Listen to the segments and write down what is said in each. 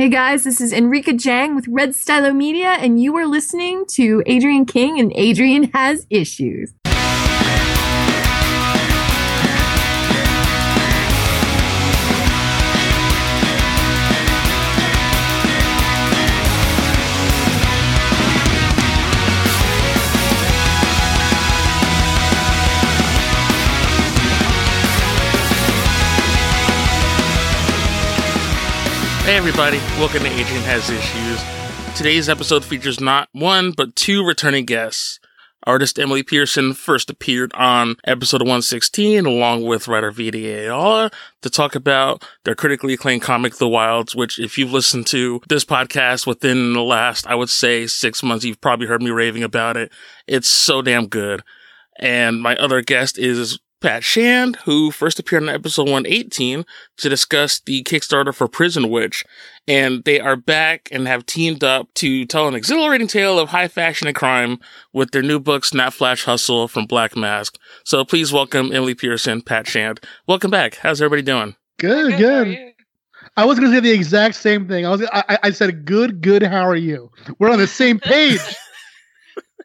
Hey guys, this is Enrica Jang with Red Stylo Media, and you are listening to Adrian King and Adrian Has Issues. Hey everybody, welcome to Adrian Has Issues. Today's episode features not one, but two returning guests. Artist Emily Pearson first appeared on episode 116 along with writer Ayala to talk about their critically acclaimed comic The Wilds, which if you've listened to this podcast within the last, I would say six months, you've probably heard me raving about it. It's so damn good. And my other guest is Pat Shand, who first appeared on episode 118 to discuss the Kickstarter for Prison Witch. And they are back and have teamed up to tell an exhilarating tale of high fashion and crime with their new book, Snap Flash Hustle from Black Mask. So please welcome Emily Pearson, Pat Shand. Welcome back. How's everybody doing? Good, good. I was going to say the exact same thing. I was, I, I said, good, good. How are you? We're on the same page.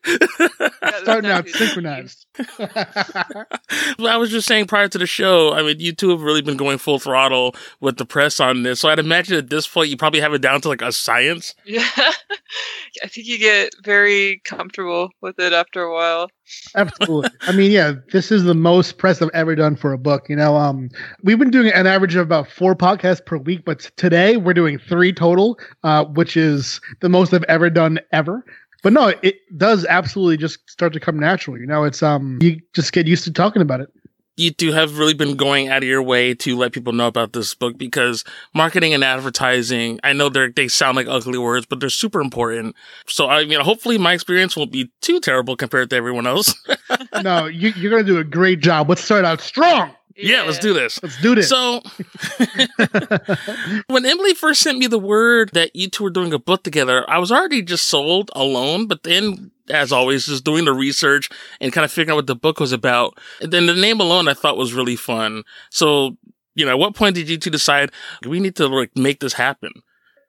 Starting out synchronized. I was just saying prior to the show, I mean, you two have really been going full throttle with the press on this. So I'd imagine at this point, you probably have it down to like a science. Yeah. I think you get very comfortable with it after a while. Absolutely. I mean, yeah, this is the most press I've ever done for a book. You know, um, we've been doing an average of about four podcasts per week, but today we're doing three total, uh, which is the most I've ever done ever but no, it does absolutely just start to come natural. You know, it's um, you just get used to talking about it. You two have really been going out of your way to let people know about this book because marketing and advertising, I know they they sound like ugly words, but they're super important. So I mean, hopefully my experience won't be too terrible compared to everyone else. no, you, you're going to do a great job. Let's start out strong. Yeah, yeah, let's do this. Let's do this. So, when Emily first sent me the word that you two were doing a book together, I was already just sold alone. But then, as always, just doing the research and kind of figuring out what the book was about. And then the name alone I thought was really fun. So, you know, at what point did you two decide we need to like make this happen?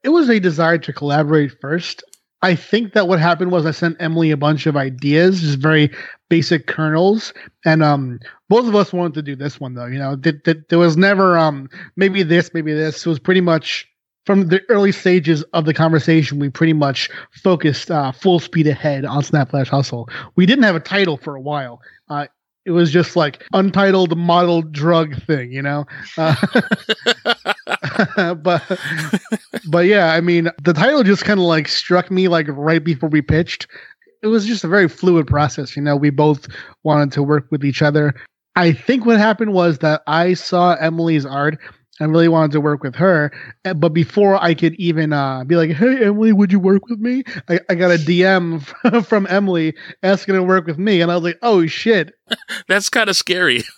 It was a desire to collaborate first. I think that what happened was I sent Emily a bunch of ideas, just very basic kernels, and um, both of us wanted to do this one though. You know, th- th- there was never um, maybe this, maybe this. It was pretty much from the early stages of the conversation. We pretty much focused uh, full speed ahead on Snap Flash Hustle. We didn't have a title for a while. It was just like untitled model drug thing, you know. Uh, but but yeah, I mean, the title just kind of like struck me like right before we pitched. It was just a very fluid process, you know. We both wanted to work with each other. I think what happened was that I saw Emily's art I really wanted to work with her. Eh, but before I could even uh, be like, hey, Emily, would you work with me? I, I got a DM from Emily asking to work with me. And I was like, oh, shit. That's kind of scary.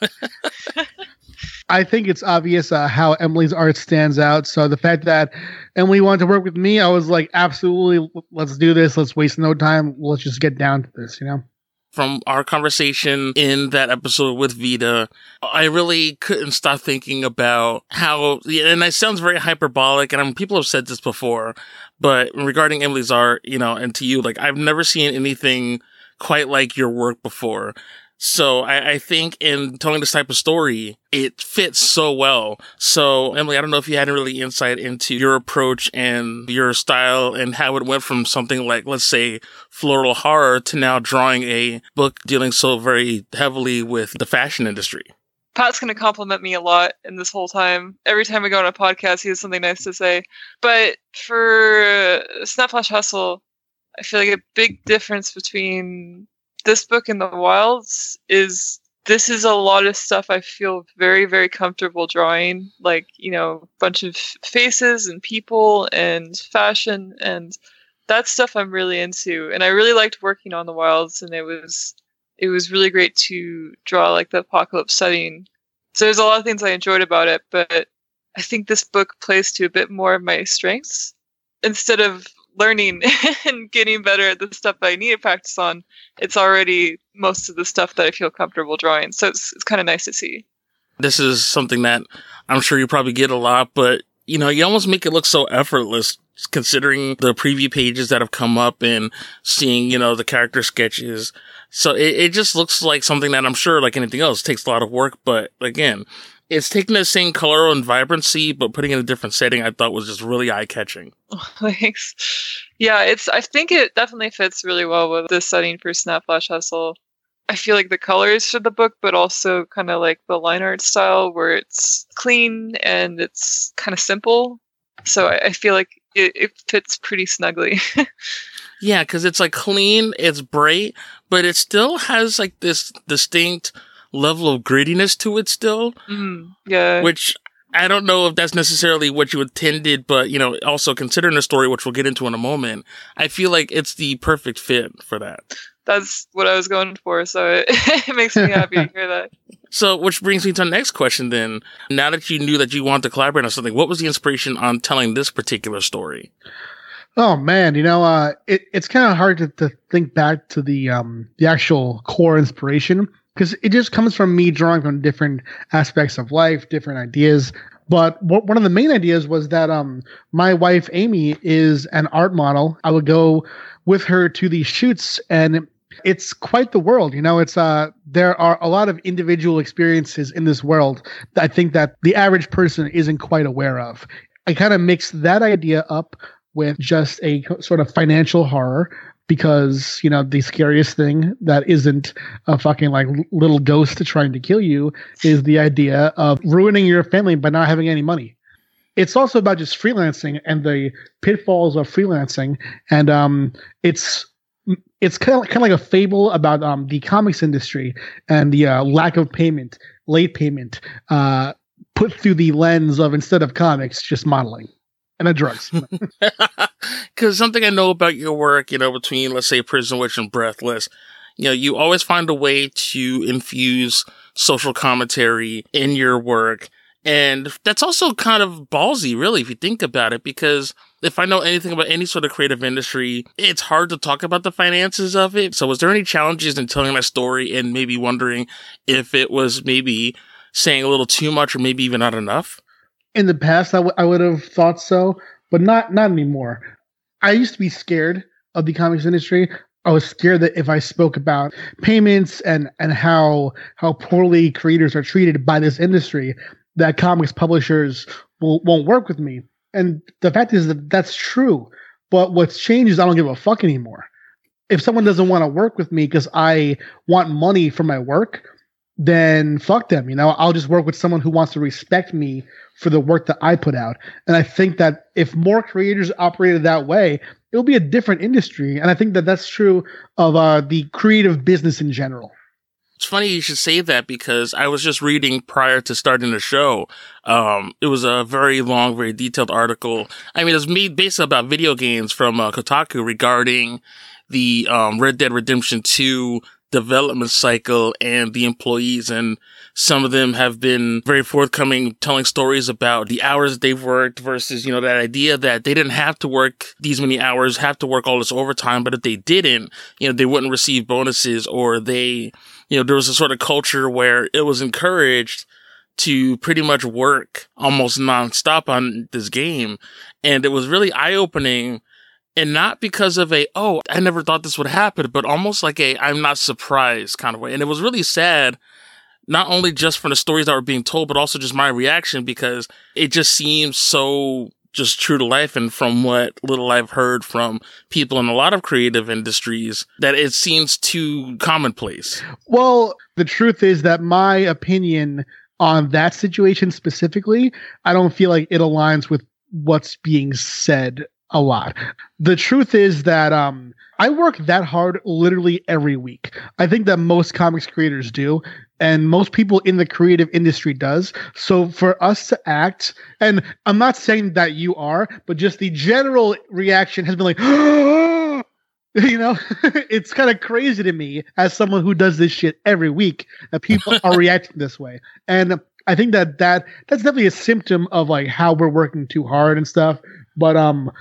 I think it's obvious uh, how Emily's art stands out. So the fact that Emily wanted to work with me, I was like, absolutely, let's do this. Let's waste no time. Let's just get down to this, you know? From our conversation in that episode with Vita, I really couldn't stop thinking about how, and it sounds very hyperbolic, and I mean, people have said this before, but regarding Emily's art, you know, and to you, like, I've never seen anything quite like your work before. So I, I, think in telling this type of story, it fits so well. So Emily, I don't know if you had any really insight into your approach and your style and how it went from something like, let's say, floral horror to now drawing a book dealing so very heavily with the fashion industry. Pat's going to compliment me a lot in this whole time. Every time we go on a podcast, he has something nice to say. But for Snap Flash Hustle, I feel like a big difference between this book in the wilds is this is a lot of stuff I feel very, very comfortable drawing. Like, you know, a bunch of faces and people and fashion and that stuff I'm really into. And I really liked working on the wilds and it was it was really great to draw like the apocalypse setting. So there's a lot of things I enjoyed about it, but I think this book plays to a bit more of my strengths. Instead of learning and getting better at the stuff I need to practice on, it's already most of the stuff that I feel comfortable drawing. So it's, it's kind of nice to see. This is something that I'm sure you probably get a lot, but you know, you almost make it look so effortless considering the preview pages that have come up and seeing, you know, the character sketches. So it, it just looks like something that I'm sure, like anything else, takes a lot of work. But again, it's taking the same color and vibrancy, but putting in a different setting, I thought was just really eye catching. Thanks. Yeah, it's. I think it definitely fits really well with the setting for Snap Flash Hustle. I feel like the colors for the book, but also kind of like the line art style, where it's clean and it's kind of simple. So I, I feel like it, it fits pretty snugly. yeah, because it's like clean, it's bright, but it still has like this distinct level of grittiness to it still. Mm, yeah. Which I don't know if that's necessarily what you intended, but you know, also considering the story, which we'll get into in a moment, I feel like it's the perfect fit for that. That's what I was going for, so it, it makes me happy to hear that. So, which brings me to the next question then. Now that you knew that you wanted to collaborate on something, what was the inspiration on telling this particular story? Oh man, you know, uh, it, it's kind of hard to, to think back to the um, the actual core inspiration because it just comes from me drawing from different aspects of life, different ideas. But one of the main ideas was that um, my wife Amy is an art model. I would go with her to these shoots, and it's quite the world. You know, it's uh, there are a lot of individual experiences in this world that I think that the average person isn't quite aware of. I kind of mix that idea up with just a sort of financial horror because you know the scariest thing that isn't a fucking like little ghost trying to kill you is the idea of ruining your family by not having any money it's also about just freelancing and the pitfalls of freelancing and um it's it's kind of, kind of like a fable about um the comics industry and the uh, lack of payment late payment uh put through the lens of instead of comics just modeling and drugs. Because something I know about your work, you know, between let's say Prison Witch and Breathless, you know, you always find a way to infuse social commentary in your work. And that's also kind of ballsy, really, if you think about it, because if I know anything about any sort of creative industry, it's hard to talk about the finances of it. So was there any challenges in telling my story and maybe wondering if it was maybe saying a little too much or maybe even not enough? in the past I, w- I would have thought so, but not not anymore. I used to be scared of the comics industry. I was scared that if I spoke about payments and and how how poorly creators are treated by this industry, that comics publishers will, won't work with me. And the fact is that that's true. But what's changed is I don't give a fuck anymore. If someone doesn't want to work with me because I want money for my work, then fuck them. You know, I'll just work with someone who wants to respect me for the work that I put out. And I think that if more creators operated that way, it'll be a different industry. And I think that that's true of uh, the creative business in general. It's funny you should say that because I was just reading prior to starting the show. Um, it was a very long, very detailed article. I mean, it was made based about video games from uh, Kotaku regarding the um, Red Dead Redemption 2 development cycle and the employees and some of them have been very forthcoming telling stories about the hours that they've worked versus you know that idea that they didn't have to work these many hours have to work all this overtime but if they didn't you know they wouldn't receive bonuses or they you know there was a sort of culture where it was encouraged to pretty much work almost nonstop on this game. And it was really eye opening and not because of a oh i never thought this would happen but almost like a i'm not surprised kind of way. And it was really sad not only just from the stories that were being told but also just my reaction because it just seems so just true to life and from what little i've heard from people in a lot of creative industries that it seems too commonplace. Well the truth is that my opinion on that situation specifically i don't feel like it aligns with what's being said a lot. The truth is that um, I work that hard literally every week. I think that most comics creators do, and most people in the creative industry does. So for us to act, and I'm not saying that you are, but just the general reaction has been like, you know, it's kind of crazy to me as someone who does this shit every week that people are reacting this way. And I think that that that's definitely a symptom of like how we're working too hard and stuff. But um,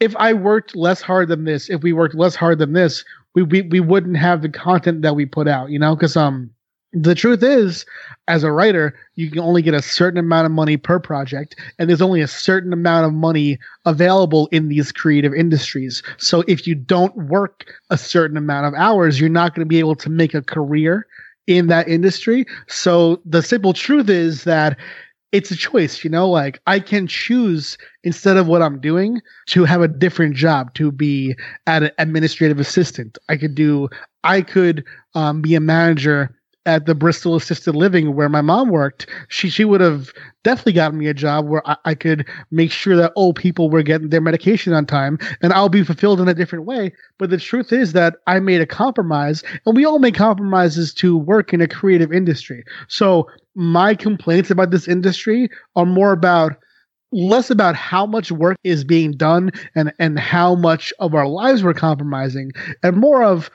if I worked less hard than this, if we worked less hard than this, we we, we wouldn't have the content that we put out, you know, because um the truth is, as a writer, you can only get a certain amount of money per project, and there's only a certain amount of money available in these creative industries. So if you don't work a certain amount of hours, you're not going to be able to make a career in that industry. So the simple truth is that it's a choice, you know, like I can choose instead of what I'm doing to have a different job, to be an administrative assistant. I could do, I could um, be a manager at the Bristol Assisted Living where my mom worked, she she would have definitely gotten me a job where I, I, could make sure that old people were getting their medication on time and I'll be fulfilled in a different way. But the truth is that I made a compromise and we all make compromises to work in a creative industry. So my complaints about this industry are more about less about how much work is being done and and how much of our lives we're compromising and more of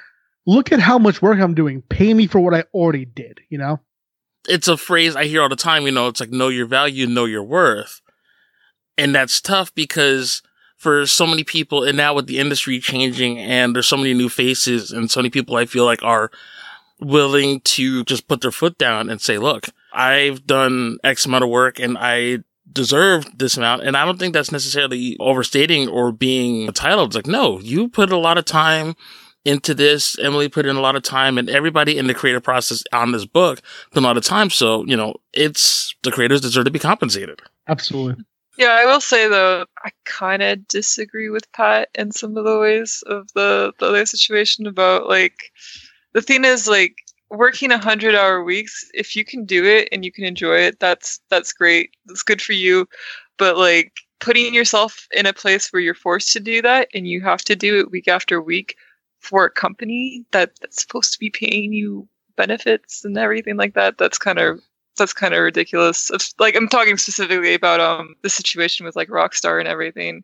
look at how much work I'm doing. Pay me for what I already did, you know? It's a phrase I hear all the time, you know, it's like know your value, know your worth. And that's tough because for so many people, and now with the industry changing and there's so many new faces and so many people I feel like are willing to just put their foot down and say, look, I've done X amount of work and I deserve this amount. And I don't think that's necessarily overstating or being entitled. It's like, no, you put a lot of time into this. Emily put in a lot of time and everybody in the creative process on this book put a lot of time. So, you know, it's the creators deserve to be compensated. Absolutely. Yeah, I will say though, I kind of disagree with Pat in some of the ways of the, the other situation about like, the thing is like working a hundred hour weeks, if you can do it and you can enjoy it, that's, that's great. That's good for you. But like putting yourself in a place where you're forced to do that and you have to do it week after week, for a company that, that's supposed to be paying you benefits and everything like that, that's kind of that's kind of ridiculous. Like I'm talking specifically about um the situation with like Rockstar and everything.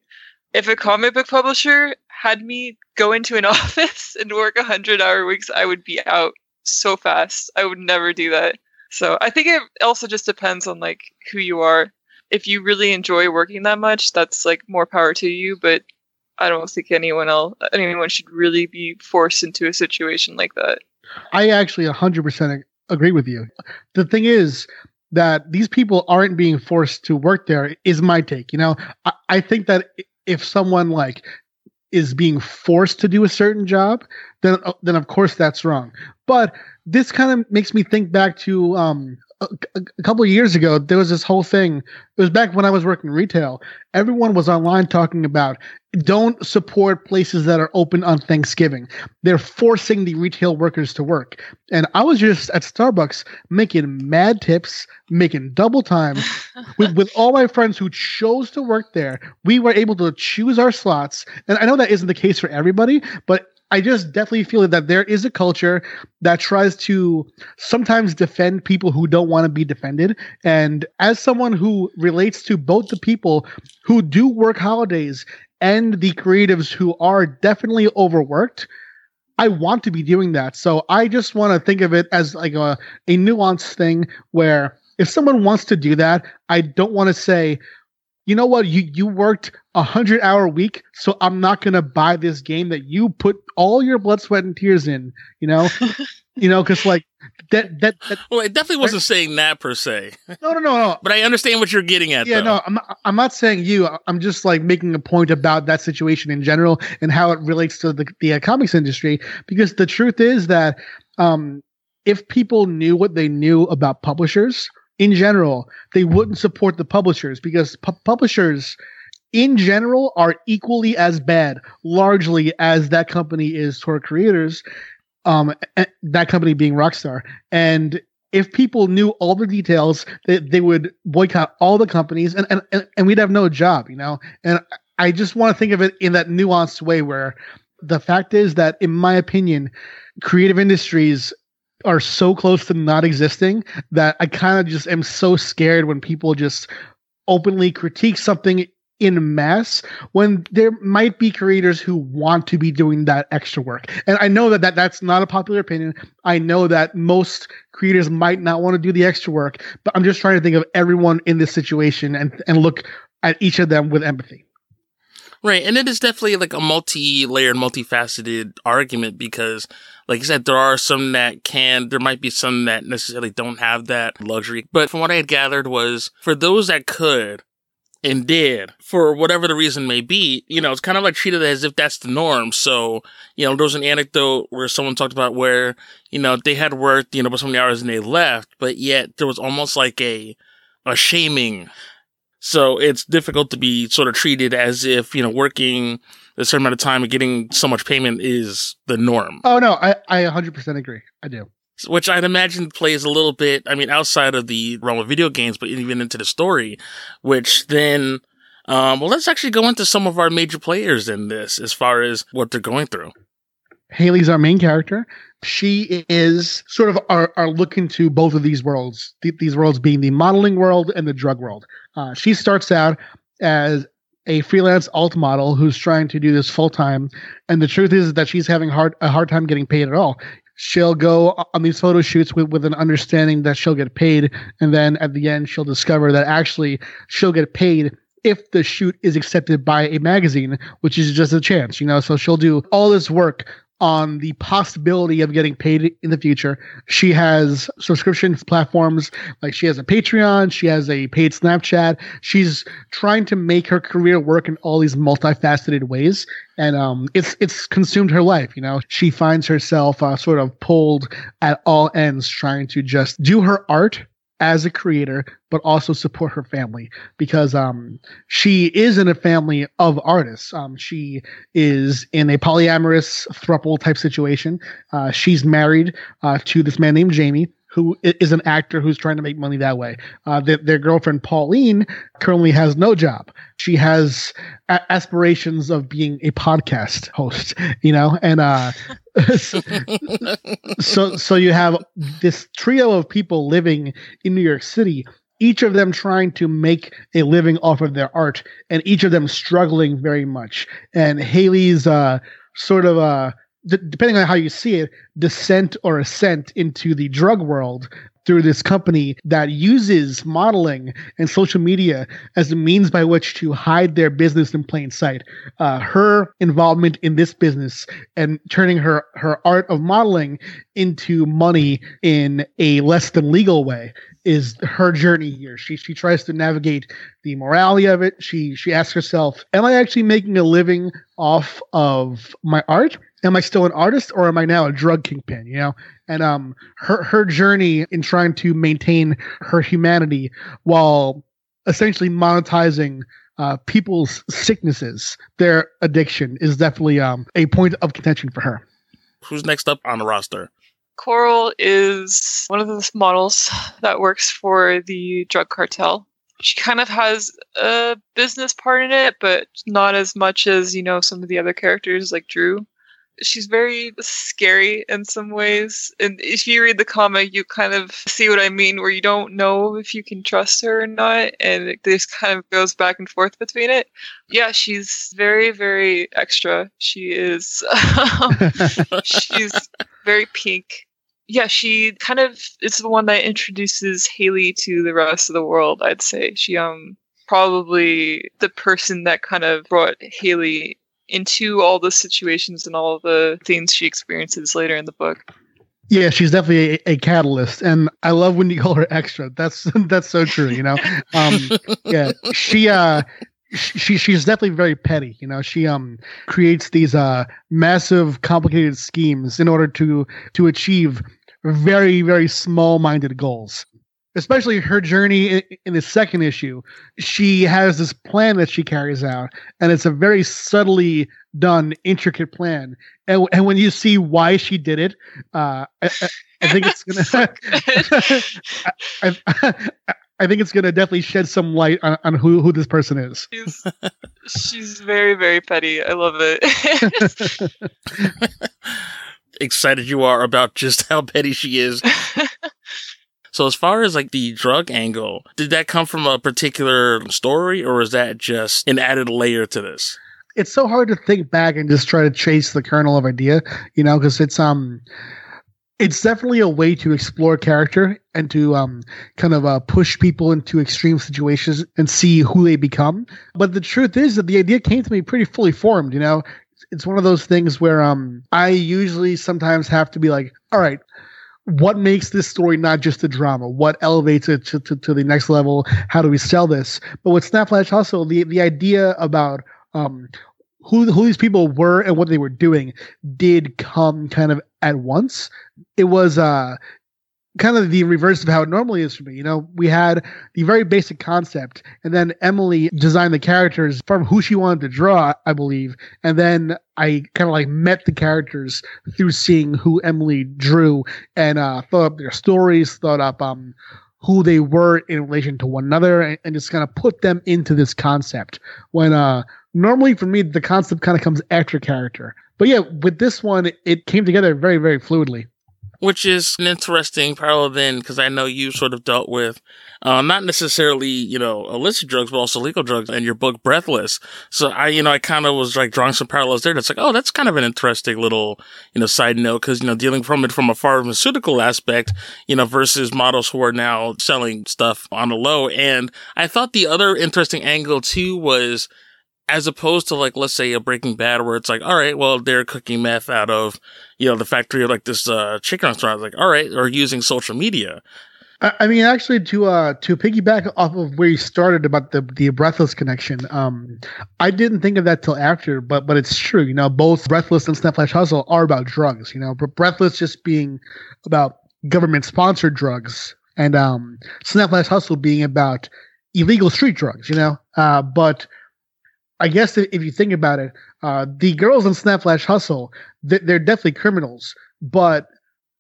If a comic book publisher had me go into an office and work a hundred hour weeks, I would be out so fast. I would never do that. So I think it also just depends on like who you are. If you really enjoy working that much, that's like more power to you. But I don't think anyone else, anyone should really be forced into a situation like that. I actually 100% agree with you. The thing is that these people aren't being forced to work there, is my take. You know, I, I think that if someone like is being forced to do a certain job, then then of course that's wrong. But this kind of makes me think back to um, a, a couple of years ago, there was this whole thing. It was back when I was working retail. Everyone was online talking about don't support places that are open on Thanksgiving. They're forcing the retail workers to work. And I was just at Starbucks making mad tips, making double time with, with all my friends who chose to work there. We were able to choose our slots. And I know that isn't the case for everybody, but I just definitely feel that there is a culture that tries to sometimes defend people who don't want to be defended. And as someone who relates to both the people who do work holidays and the creatives who are definitely overworked, I want to be doing that. So I just want to think of it as like a, a nuanced thing where if someone wants to do that, I don't want to say, you know what, you, you worked a hundred hour week, so I'm not gonna buy this game that you put all your blood, sweat, and tears in. You know, you know, because like that, that, that. Well, it definitely wasn't saying that per se. No, no, no, no. but I understand what you're getting at. Yeah, though. no, I'm, I'm not saying you. I'm just like making a point about that situation in general and how it relates to the the uh, comics industry. Because the truth is that, um, if people knew what they knew about publishers in general, they wouldn't support the publishers because pu- publishers in general are equally as bad, largely as that company is toward creators. Um, that company being Rockstar, and if people knew all the details, they, they would boycott all the companies, and, and and we'd have no job, you know. And I just want to think of it in that nuanced way, where the fact is that, in my opinion, creative industries are so close to not existing that I kind of just am so scared when people just openly critique something in mass when there might be creators who want to be doing that extra work. And I know that, that that's not a popular opinion. I know that most creators might not want to do the extra work, but I'm just trying to think of everyone in this situation and, and look at each of them with empathy. Right. And it is definitely like a multi layered, multifaceted argument because, like I said, there are some that can, there might be some that necessarily don't have that luxury. But from what I had gathered was for those that could, and did for whatever the reason may be, you know, it's kind of like treated as if that's the norm. So, you know, there was an anecdote where someone talked about where, you know, they had worked, you know, for so many hours and they left, but yet there was almost like a, a shaming. So it's difficult to be sort of treated as if, you know, working a certain amount of time and getting so much payment is the norm. Oh no, I, I 100% agree. I do which I'd imagine plays a little bit, I mean, outside of the realm of video games, but even into the story, which then, um, well, let's actually go into some of our major players in this as far as what they're going through. Haley's our main character. She is sort of are, our look into both of these worlds, th- these worlds being the modeling world and the drug world. Uh, she starts out as a freelance alt model who's trying to do this full time, and the truth is that she's having hard a hard time getting paid at all she'll go on these photo shoots with, with an understanding that she'll get paid and then at the end she'll discover that actually she'll get paid if the shoot is accepted by a magazine which is just a chance you know so she'll do all this work on the possibility of getting paid in the future. She has subscription platforms like she has a Patreon, she has a paid Snapchat. She's trying to make her career work in all these multifaceted ways, and um, it's it's consumed her life. You know, she finds herself uh, sort of pulled at all ends, trying to just do her art as a creator, but also support her family because um, she is in a family of artists. Um, she is in a polyamorous thruple type situation. Uh, she's married uh, to this man named Jamie, who is an actor who's trying to make money that way. Uh, their, their, girlfriend Pauline currently has no job. She has a- aspirations of being a podcast host, you know, and uh, so so you have this trio of people living in New York City each of them trying to make a living off of their art and each of them struggling very much and haley's uh, sort of uh, d- depending on how you see it descent or ascent into the drug world through this company that uses modeling and social media as a means by which to hide their business in plain sight. Uh, her involvement in this business and turning her, her art of modeling into money in a less than legal way is her journey here. She she tries to navigate the morality of it. She she asks herself, "Am I actually making a living off of my art? Am I still an artist, or am I now a drug kingpin?" You know, and um, her her journey in trying to maintain her humanity while essentially monetizing uh, people's sicknesses, their addiction, is definitely um a point of contention for her. Who's next up on the roster? Coral is one of the models that works for the drug cartel. She kind of has a business part in it, but not as much as, you know, some of the other characters like Drew. She's very scary in some ways. And if you read the comic, you kind of see what I mean, where you don't know if you can trust her or not. And it just kind of goes back and forth between it. Yeah, she's very, very extra. She is, she's very pink yeah, she kind of is the one that introduces Haley to the rest of the world. I'd say she um probably the person that kind of brought Haley into all the situations and all the things she experiences later in the book. Yeah, she's definitely a, a, catalyst, and I love when you call her extra. That's that's so true. You know, um, yeah, she uh, she she's definitely very petty you know she um creates these uh massive complicated schemes in order to to achieve very very small minded goals especially her journey in, in, the second issue she has this plan that she carries out and it's a very subtly done intricate plan and, and when you see why she did it uh, I, I, I, think it's gonna I, I, I think it's going to definitely shed some light on, on who, who this person is. She's, she's very, very petty. I love it. Excited you are about just how petty she is. So, as far as like the drug angle, did that come from a particular story or is that just an added layer to this? It's so hard to think back and just try to chase the kernel of idea, you know, because it's, um, it's definitely a way to explore character and to um, kind of uh, push people into extreme situations and see who they become. But the truth is that the idea came to me pretty fully formed. You know, it's one of those things where um, I usually sometimes have to be like, all right, what makes this story not just a drama? What elevates it to, to, to the next level? How do we sell this? But with Snap Flash Hustle, the, the idea about um, who who these people were and what they were doing did come kind of at once. It was uh kind of the reverse of how it normally is for me. You know, we had the very basic concept, and then Emily designed the characters from who she wanted to draw, I believe, and then I kind of like met the characters through seeing who Emily drew and uh, thought up their stories, thought up um who they were in relation to one another, and, and just kind of put them into this concept. When uh normally for me the concept kind of comes after character. But yeah, with this one, it came together very, very fluidly. Which is an interesting parallel then, because I know you sort of dealt with, uh, not necessarily, you know, illicit drugs, but also legal drugs and your book, Breathless. So I, you know, I kind of was like drawing some parallels there. That's like, oh, that's kind of an interesting little, you know, side note, because, you know, dealing from it from a pharmaceutical aspect, you know, versus models who are now selling stuff on the low. And I thought the other interesting angle too was, as opposed to like let's say a Breaking Bad where it's like, all right, well they're cooking meth out of you know the factory of like this uh, chicken restaurant. Like, all right, or using social media. I mean, actually, to uh, to piggyback off of where you started about the the breathless connection, um, I didn't think of that till after, but but it's true. You know, both breathless and Snap Flash Hustle are about drugs. You know, but breathless just being about government sponsored drugs, and um, Snap Flash Hustle being about illegal street drugs. You know, uh, but I guess if you think about it, uh, the girls in Snap Flash Hustle, they're definitely criminals. But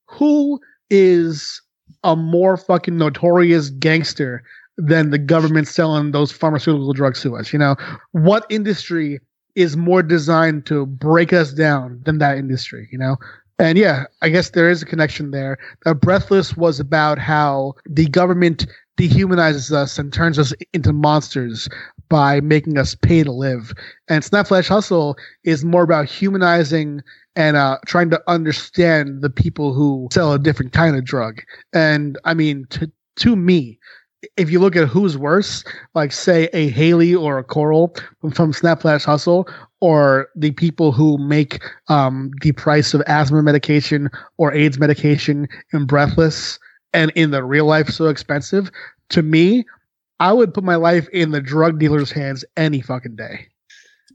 who is a more fucking notorious gangster than the government selling those pharmaceutical drugs to us? You know, what industry is more designed to break us down than that industry? You know, and yeah, I guess there is a connection there. Uh, Breathless was about how the government dehumanizes us and turns us into monsters by making us pay to live. And Snap Flash Hustle is more about humanizing and uh, trying to understand the people who sell a different kind of drug. And I mean, to to me, if you look at who's worse, like say a Haley or a Coral from, from Snap Flash Hustle, or the people who make um, the price of asthma medication or AIDS medication in Breathless and in the real life so expensive, to me, I would put my life in the drug dealer's hands any fucking day.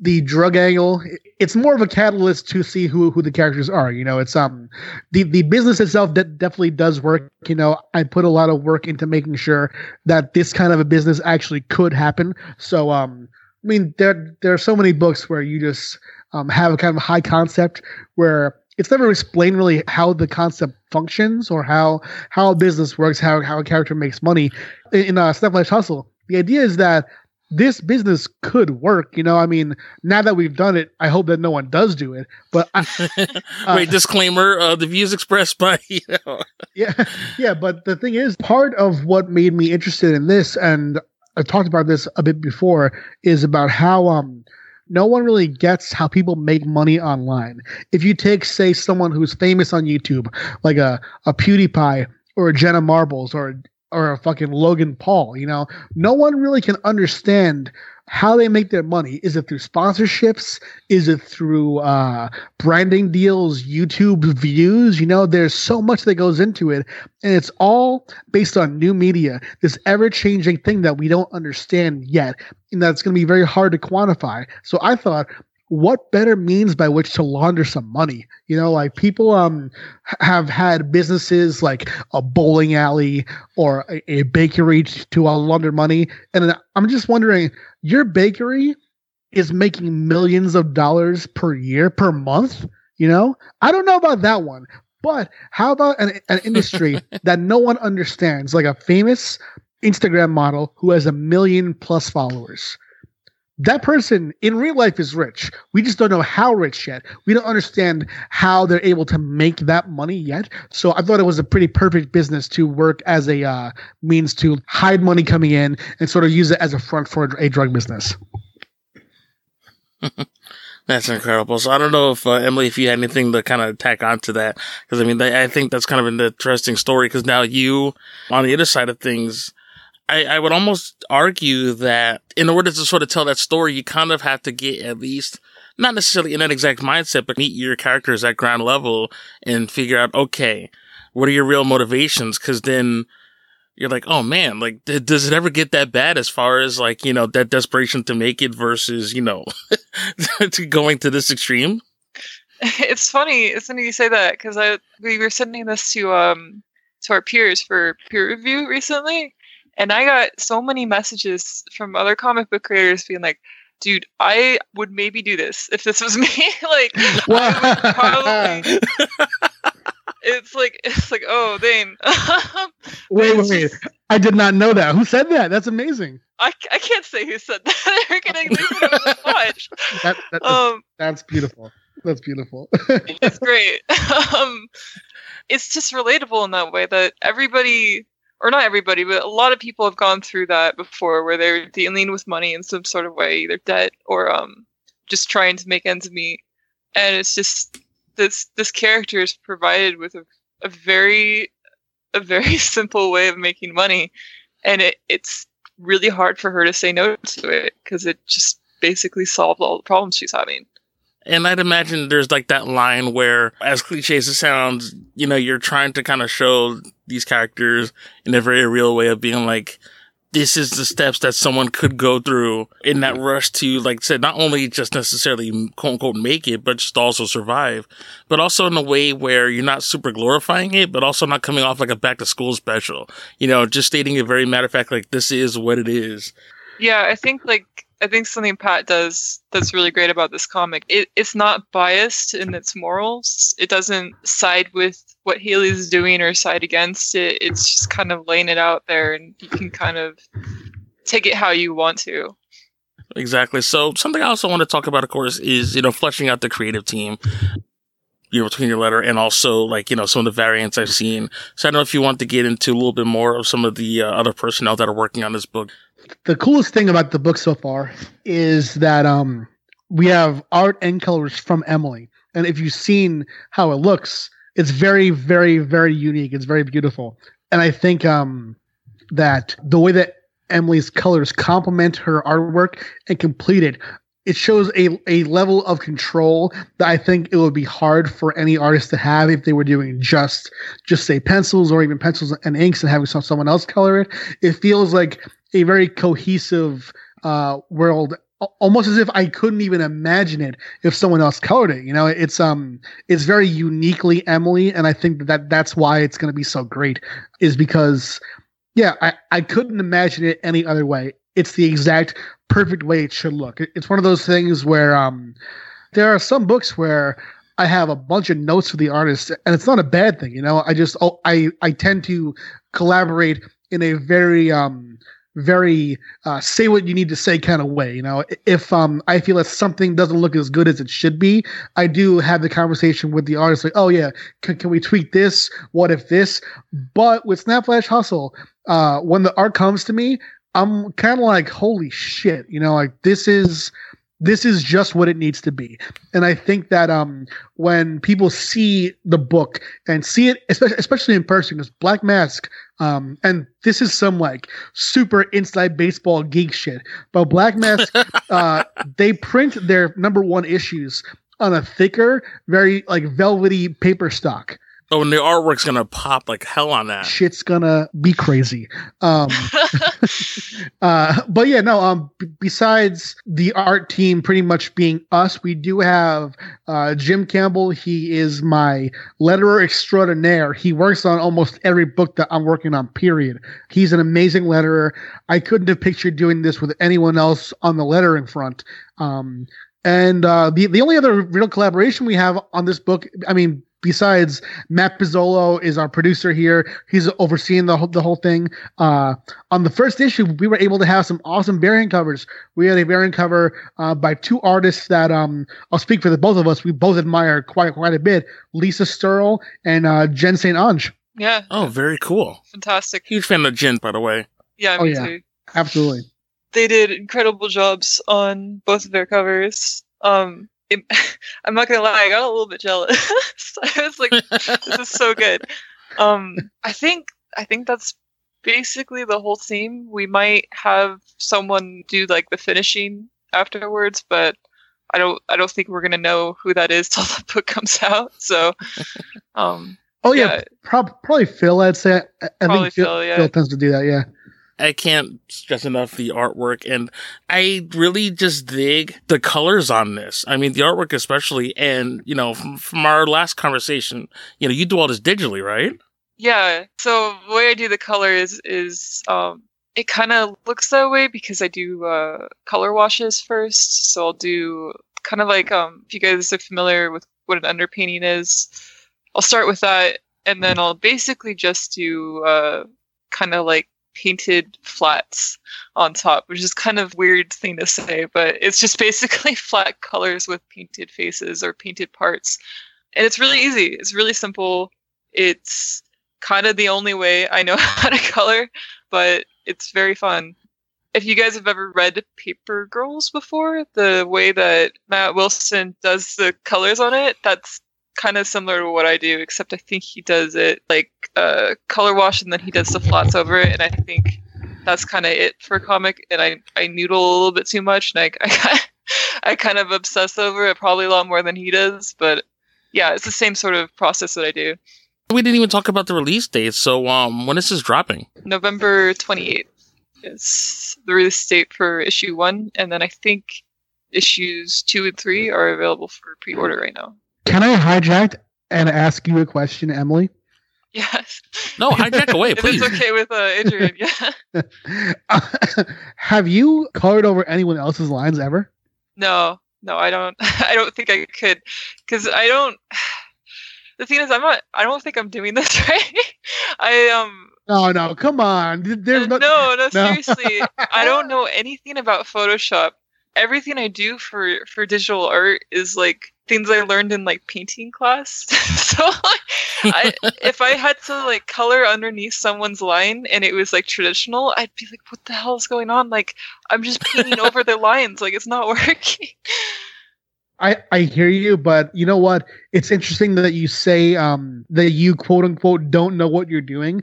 The drug angle, it's more of a catalyst to see who, who the characters are. You know, it's um the, the business itself that definitely does work. You know, I put a lot of work into making sure that this kind of a business actually could happen. So um I mean there there are so many books where you just um, have a kind of high concept where it's never explained really how the concept functions or how how business works, how how a character makes money. In, in uh, Flash Hustle, the idea is that this business could work. You know, I mean, now that we've done it, I hope that no one does do it. But I, uh, wait, disclaimer: uh, the views expressed by you know. yeah, yeah. But the thing is, part of what made me interested in this, and I talked about this a bit before, is about how um no one really gets how people make money online. If you take, say, someone who's famous on YouTube, like a, a PewDiePie or a Jenna Marbles or or a fucking Logan Paul, you know, no one really can understand how they make their money. Is it through sponsorships? Is it through uh, branding deals, YouTube views? You know, there's so much that goes into it. And it's all based on new media, this ever changing thing that we don't understand yet, and that's going to be very hard to quantify. So I thought, what better means by which to launder some money? You know, like people um have had businesses like a bowling alley or a, a bakery to uh, launder money, and I'm just wondering, your bakery is making millions of dollars per year per month. You know, I don't know about that one, but how about an, an industry that no one understands, like a famous Instagram model who has a million plus followers? That person in real life is rich. We just don't know how rich yet. We don't understand how they're able to make that money yet. So I thought it was a pretty perfect business to work as a uh, means to hide money coming in and sort of use it as a front for a drug business. That's incredible. So I don't know if uh, Emily, if you had anything to kind of tack onto that, because I mean, I think that's kind of an interesting story. Because now you, on the other side of things, I, I would almost argue that in order to sort of tell that story, you kind of have to get at least not necessarily in that exact mindset, but meet your characters at ground level and figure out, okay, what are your real motivations? Because then you're like, oh man, like, th- does it ever get that bad as far as like, you know, that desperation to make it versus, you know, to going to this extreme? It's funny. It's funny you say that because I we were sending this to um to our peers for peer review recently, and I got so many messages from other comic book creators being like, "Dude, I would maybe do this if this was me." like, probably it's like it's like oh Dane. wait, wait, wait! I did not know that. Who said that? That's amazing. I, I can't say who said that. They're getting much. That, that, um, that's beautiful. That's beautiful. it's great. Um, it's just relatable in that way that everybody, or not everybody, but a lot of people have gone through that before, where they're dealing with money in some sort of way, either debt or um, just trying to make ends meet, and it's just this this character is provided with a, a very a very simple way of making money. And it, it's really hard for her to say no to it because it just basically solved all the problems she's having and I'd imagine there's like that line where, as cliche as it sounds, you know, you're trying to kind of show these characters in a very real way of being like, this is the steps that someone could go through in that rush to, like said, not only just necessarily quote unquote make it, but just also survive, but also in a way where you're not super glorifying it, but also not coming off like a back to school special, you know, just stating it very matter of fact, like this is what it is. Yeah, I think like I think something Pat does that's really great about this comic. It, it's not biased in its morals. It doesn't side with what Haley's doing or side against it. It's just kind of laying it out there, and you can kind of take it how you want to. Exactly. So something I also want to talk about, of course, is you know fleshing out the creative team. You know, between your letter and also like you know some of the variants I've seen. So I don't know if you want to get into a little bit more of some of the uh, other personnel that are working on this book the coolest thing about the book so far is that um we have art and colors from Emily. And if you've seen how it looks, it's very, very, very unique. It's very beautiful. And I think um that the way that Emily's colors complement her artwork and complete it, it shows a, a level of control that I think it would be hard for any artist to have if they were doing just just say pencils or even pencils and inks and having someone else color it. It feels like a very cohesive uh, world almost as if I couldn't even imagine it if someone else colored it. You know, it's um it's very uniquely Emily, and I think that that's why it's going to be so great. Is because yeah, I I couldn't imagine it any other way. It's the exact perfect way it should look. It's one of those things where um there are some books where I have a bunch of notes for the artist, and it's not a bad thing. You know, I just oh, I I tend to collaborate in a very um very uh, say what you need to say kind of way. You know, if um, I feel that something doesn't look as good as it should be, I do have the conversation with the artist, like, oh yeah, can, can we tweak this? What if this? But with Snap Flash Hustle, uh, when the art comes to me, I'm kind of like, holy shit, you know, like this is this is just what it needs to be. And I think that um, when people see the book and see it, especially, especially in person, because Black Mask, um, and this is some like super inside baseball geek shit, but Black Mask, uh, they print their number one issues on a thicker, very like velvety paper stock. Oh, and the artwork's gonna pop like hell on that. Shit's gonna be crazy. Um, uh, but yeah, no. Um, b- besides the art team, pretty much being us, we do have uh, Jim Campbell. He is my letterer extraordinaire. He works on almost every book that I'm working on. Period. He's an amazing letterer. I couldn't have pictured doing this with anyone else on the lettering front. Um, and uh, the the only other real collaboration we have on this book, I mean, besides Matt Pizzolo is our producer here. He's overseeing the whole, the whole thing. Uh, on the first issue, we were able to have some awesome variant covers. We had a variant cover uh, by two artists that um, I'll speak for the both of us. We both admire quite quite a bit: Lisa Sterle and uh, Jen St-Onge. Yeah. Oh, very cool. Fantastic. Huge fan of Jen, by the way. Yeah, oh, me yeah. too. Absolutely. They did incredible jobs on both of their covers. Um, it, I'm not gonna lie, I got a little bit jealous. I was like, this is so good. Um, I think I think that's basically the whole theme. We might have someone do like the finishing afterwards, but I don't I don't think we're gonna know who that is till the book comes out. So, um, oh yeah, yeah. prob- probably Phil. I'd say. I, I Probably think Phil, Phil, yeah. Phil tends to do that. Yeah. I can't stress enough the artwork, and I really just dig the colors on this. I mean, the artwork especially, and you know, from, from our last conversation, you know, you do all this digitally, right? Yeah. So the way I do the color is is um it kind of looks that way because I do uh color washes first. So I'll do kind of like um if you guys are familiar with what an underpainting is, I'll start with that and then I'll basically just do uh kind of like painted flats on top, which is kind of weird thing to say, but it's just basically flat colors with painted faces or painted parts. And it's really easy. It's really simple. It's kind of the only way I know how to color, but it's very fun. If you guys have ever read Paper Girls before, the way that Matt Wilson does the colors on it, that's kind of similar to what I do, except I think he does it like uh, color wash and then he does the flats over it, and I think that's kind of it for a comic. And I, I noodle a little bit too much, and I, I, I kind of obsess over it probably a lot more than he does, but yeah, it's the same sort of process that I do. We didn't even talk about the release date. So, um, when is this dropping? November 28th is the release date for issue one, and then I think issues two and three are available for pre-order right now. Can I hijack and ask you a question, Emily? Yes. No, hijack away, if please. it's okay with uh, Adrian, yeah. Have you colored over anyone else's lines ever? No, no, I don't. I don't think I could, because I don't. The thing is, I'm not. I don't think I'm doing this right. I um. No, no, come on. There's no, no. no, no. seriously. I don't know anything about Photoshop. Everything I do for for digital art is like things I learned in like painting class. so like, I, if I had to like color underneath someone's line and it was like traditional, I'd be like, "What the hell is going on?" Like I'm just painting over their lines. Like it's not working. I, I hear you, but you know what? It's interesting that you say um, that you quote unquote don't know what you're doing.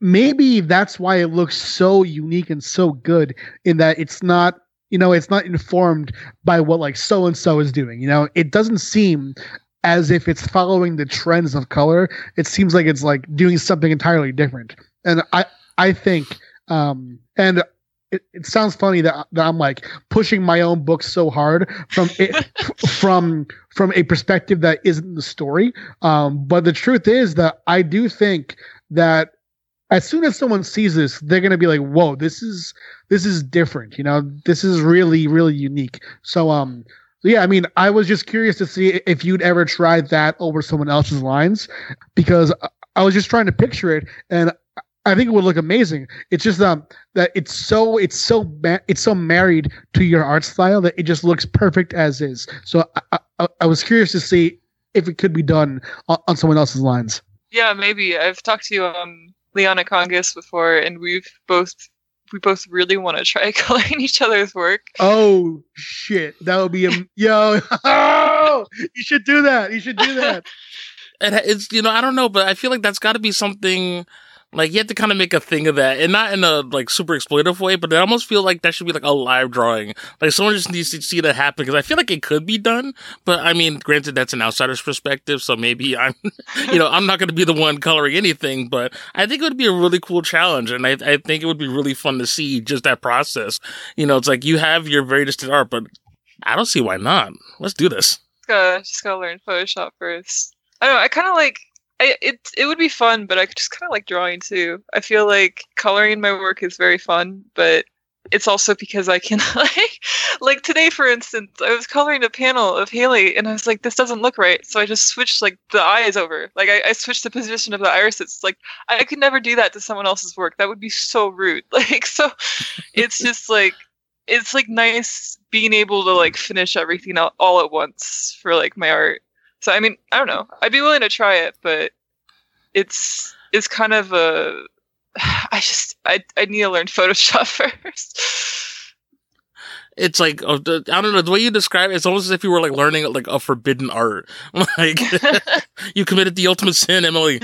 Maybe that's why it looks so unique and so good in that it's not, you know, it's not informed by what like so and so is doing. You know, it doesn't seem as if it's following the trends of color. It seems like it's like doing something entirely different. And I I think um and it, it sounds funny that, that I'm like pushing my own book so hard from it from from a perspective that isn't the story. Um, but the truth is that I do think that as soon as someone sees this, they're gonna be like, "Whoa, this is this is different." You know, this is really really unique. So um. Yeah, I mean, I was just curious to see if you'd ever tried that over someone else's lines, because I was just trying to picture it, and I think it would look amazing. It's just um that it's so it's so ma- it's so married to your art style that it just looks perfect as is. So I, I, I was curious to see if it could be done on, on someone else's lines. Yeah, maybe. I've talked to you um Liana Kangas before, and we've both we both really want to try coloring each other's work. Oh shit, that would be a yo. Oh, you should do that. You should do that. It, it's you know I don't know, but I feel like that's got to be something. Like you have to kind of make a thing of that, and not in a like super exploitive way, but I almost feel like that should be like a live drawing. Like someone just needs to see that happen because I feel like it could be done, but I mean, granted, that's an outsider's perspective, so maybe I'm, you know, I'm not going to be the one coloring anything, but I think it would be a really cool challenge, and I, I think it would be really fun to see just that process. You know, it's like you have your very distinct art, but I don't see why not. Let's do this. Just gotta, just gotta learn Photoshop first. I don't know. I kind of like. I, it it would be fun, but I just kind of like drawing too. I feel like coloring my work is very fun, but it's also because I can like like today for instance, I was coloring a panel of Haley and I was like, this doesn't look right. So I just switched like the eyes over. Like I, I switched the position of the irises. Like I could never do that to someone else's work. That would be so rude. Like so it's just like it's like nice being able to like finish everything all, all at once for like my art. So I mean, I don't know. I'd be willing to try it, but it's it's kind of a I just I I need to learn Photoshop first. It's like uh, I don't know the way you describe it. It's almost as if you were like learning like a forbidden art. Like you committed the ultimate sin, Emily.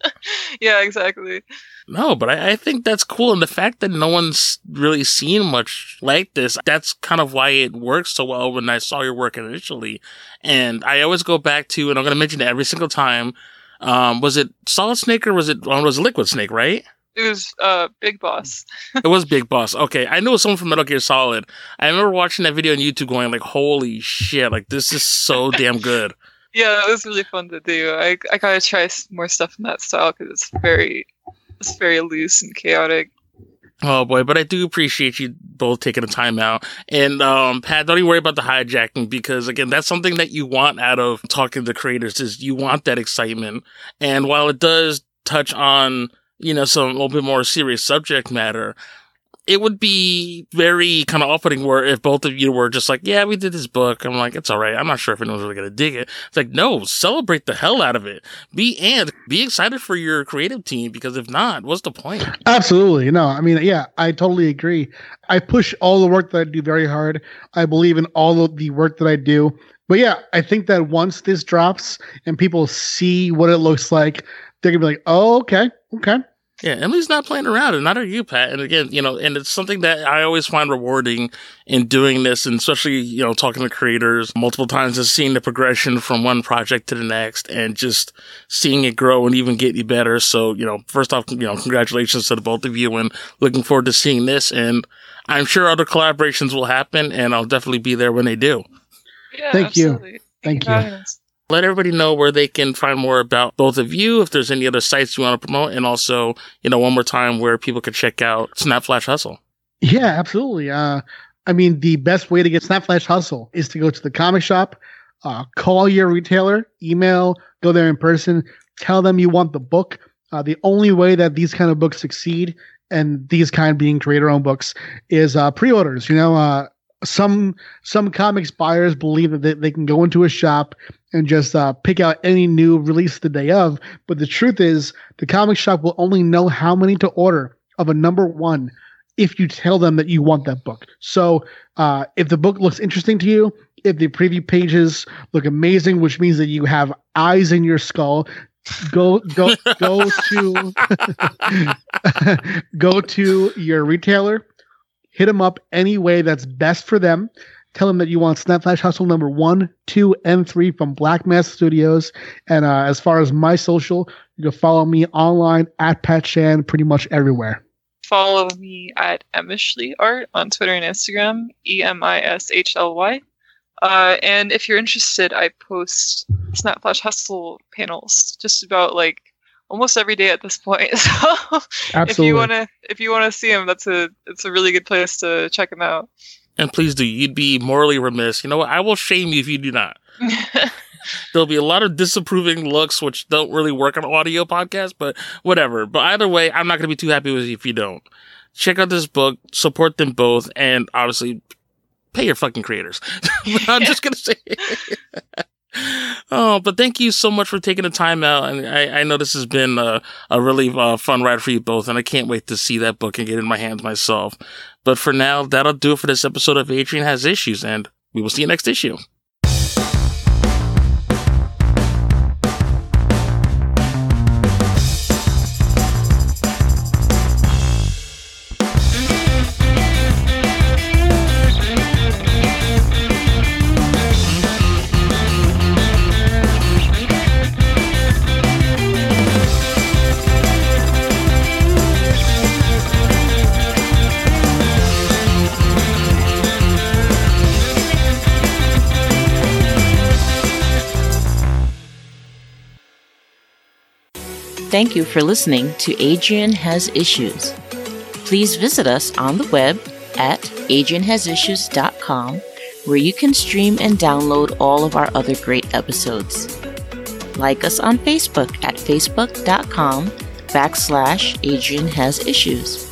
yeah, exactly. No, but I, I think that's cool, and the fact that no one's really seen much like this, that's kind of why it works so well. When I saw your work initially, and I always go back to, and I'm going to mention it every single time. Um, was it Solid Snake or was it um, was it Liquid Snake? Right? It was uh Big Boss. it was Big Boss. Okay, I was someone from Metal Gear Solid. I remember watching that video on YouTube, going like, "Holy shit! Like this is so damn good." Yeah, it was really fun to do. I I gotta try more stuff in that style because it's very it's very loose and chaotic. Oh boy, but I do appreciate you both taking the time out. And um Pat, don't even worry about the hijacking because again, that's something that you want out of talking to creators is you want that excitement. And while it does touch on, you know, some a little bit more serious subject matter, it would be very kind of off-putting where if both of you were just like, yeah, we did this book. I'm like, it's all right. I'm not sure if anyone's really going to dig it. It's like, no, celebrate the hell out of it. Be, and be excited for your creative team because if not, what's the point? Absolutely. No, I mean, yeah, I totally agree. I push all the work that I do very hard. I believe in all of the work that I do. But yeah, I think that once this drops and people see what it looks like, they're gonna be like, "Oh, okay, okay." Yeah, Emily's not playing around, and not are you, Pat. And again, you know, and it's something that I always find rewarding in doing this, and especially you know, talking to creators multiple times and seeing the progression from one project to the next, and just seeing it grow and even get better. So, you know, first off, you know, congratulations to the both of you, and looking forward to seeing this. And I'm sure other collaborations will happen, and I'll definitely be there when they do. Yeah, Thank you. absolutely. Thank for you. Let everybody know where they can find more about both of you, if there's any other sites you want to promote, and also, you know, one more time where people could check out Snap Flash Hustle. Yeah, absolutely. Uh, I mean, the best way to get Snap Flash Hustle is to go to the comic shop, uh, call your retailer, email, go there in person, tell them you want the book. Uh, the only way that these kind of books succeed, and these kind being creator-owned books, is uh, pre-orders. You know, uh, some some comics buyers believe that they, they can go into a shop and just uh, pick out any new release the day of, but the truth is, the comic shop will only know how many to order of a number one if you tell them that you want that book. So uh, if the book looks interesting to you, if the preview pages look amazing, which means that you have eyes in your skull, go go go to go to your retailer, hit them up any way that's best for them. Tell them that you want Snap Flash Hustle number one, two, and three from Black Mask Studios. And uh, as far as my social, you can follow me online at Pat Shand pretty much everywhere. Follow me at Emishly Art on Twitter and Instagram, E M I S H L Y. Uh, and if you're interested, I post Snap Flash Hustle panels just about like almost every day at this point. So if you wanna if you wanna see them, that's a it's a really good place to check them out. And please do. You'd be morally remiss. You know what? I will shame you if you do not. There'll be a lot of disapproving looks, which don't really work on an audio podcast, but whatever. But either way, I'm not going to be too happy with you if you don't. Check out this book, support them both, and obviously pay your fucking creators. I'm just going to say. Oh, but thank you so much for taking the time out. And I, I know this has been a, a really uh, fun ride for you both, and I can't wait to see that book and get in my hands myself. But for now, that'll do it for this episode of Adrian Has Issues, and we will see you next issue. Thank you for listening to Adrian Has Issues. Please visit us on the web at adrianhasissues.com where you can stream and download all of our other great episodes. Like us on Facebook at facebook.com backslash Adrian Has Issues.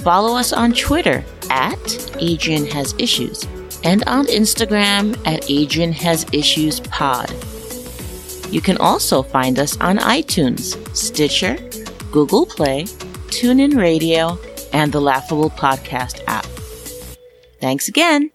Follow us on Twitter at Adrian Has Issues and on Instagram at Adrian Has Issues Pod. You can also find us on iTunes, Stitcher, Google Play, TuneIn Radio, and the Laughable Podcast app. Thanks again.